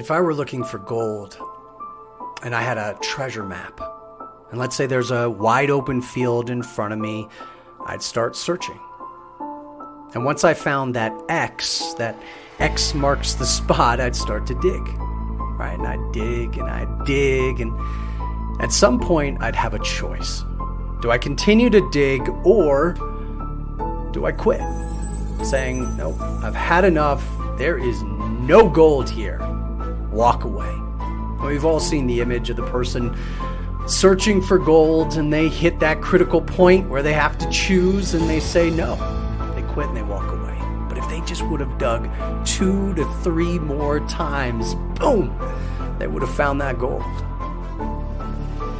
If I were looking for gold and I had a treasure map, and let's say there's a wide open field in front of me, I'd start searching. And once I found that X, that X marks the spot, I'd start to dig. Right? And I'd dig and I'd dig. And at some point, I'd have a choice. Do I continue to dig or do I quit? Saying, nope, I've had enough. There is no gold here. Walk away. We've all seen the image of the person searching for gold and they hit that critical point where they have to choose and they say no. They quit and they walk away. But if they just would have dug two to three more times, boom, they would have found that gold.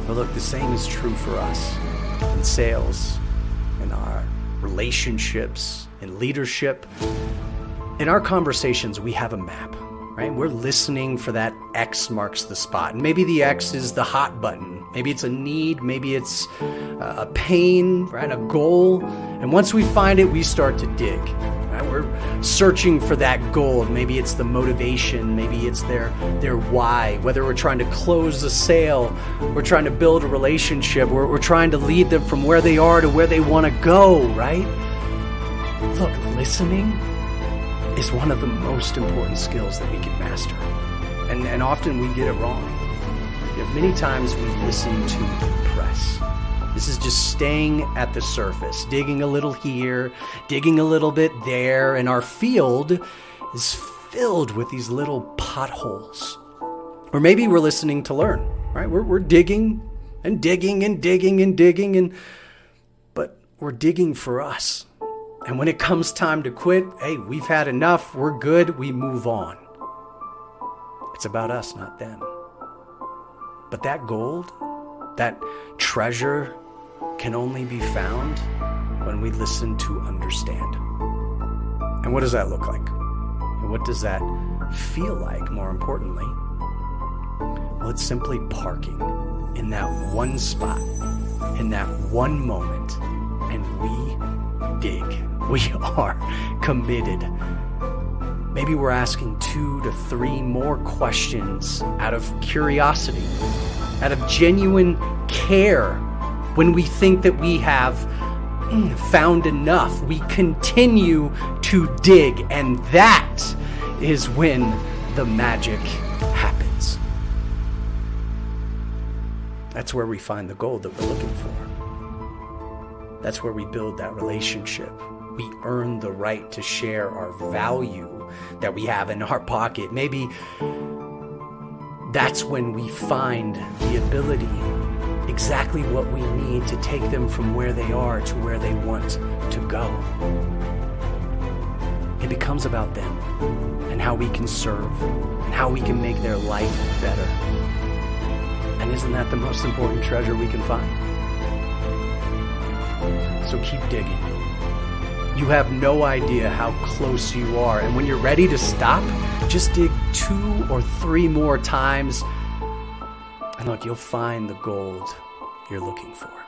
But look, the same is true for us in sales, in our relationships, in leadership. In our conversations, we have a map right? We're listening for that X marks the spot. And maybe the X is the hot button. Maybe it's a need. Maybe it's uh, a pain, right? A goal. And once we find it, we start to dig. Right? We're searching for that goal. Maybe it's the motivation. Maybe it's their their why. Whether we're trying to close a sale, we're trying to build a relationship, we're, we're trying to lead them from where they are to where they want to go, right? Look, listening is one of the most important skills that we can master. And, and often we get it wrong. You know, many times we listen to the press. This is just staying at the surface, digging a little here, digging a little bit there, and our field is filled with these little potholes. Or maybe we're listening to learn, right? We're, we're digging and digging and digging and digging, and but we're digging for us and when it comes time to quit, hey, we've had enough, we're good, we move on. It's about us, not them. But that gold, that treasure, can only be found when we listen to understand. And what does that look like? And what does that feel like, more importantly? Well, it's simply parking in that one spot, in that one moment, and we dig we are committed. Maybe we're asking two to three more questions out of curiosity, out of genuine care. When we think that we have mm, found enough, we continue to dig, and that is when the magic happens. That's where we find the gold that we're looking for. That's where we build that relationship we earn the right to share our value that we have in our pocket. Maybe that's when we find the ability, exactly what we need to take them from where they are to where they want to go. It becomes about them and how we can serve and how we can make their life better. And isn't that the most important treasure we can find? So keep digging. You have no idea how close you are. And when you're ready to stop, just dig two or three more times. And look, you'll find the gold you're looking for.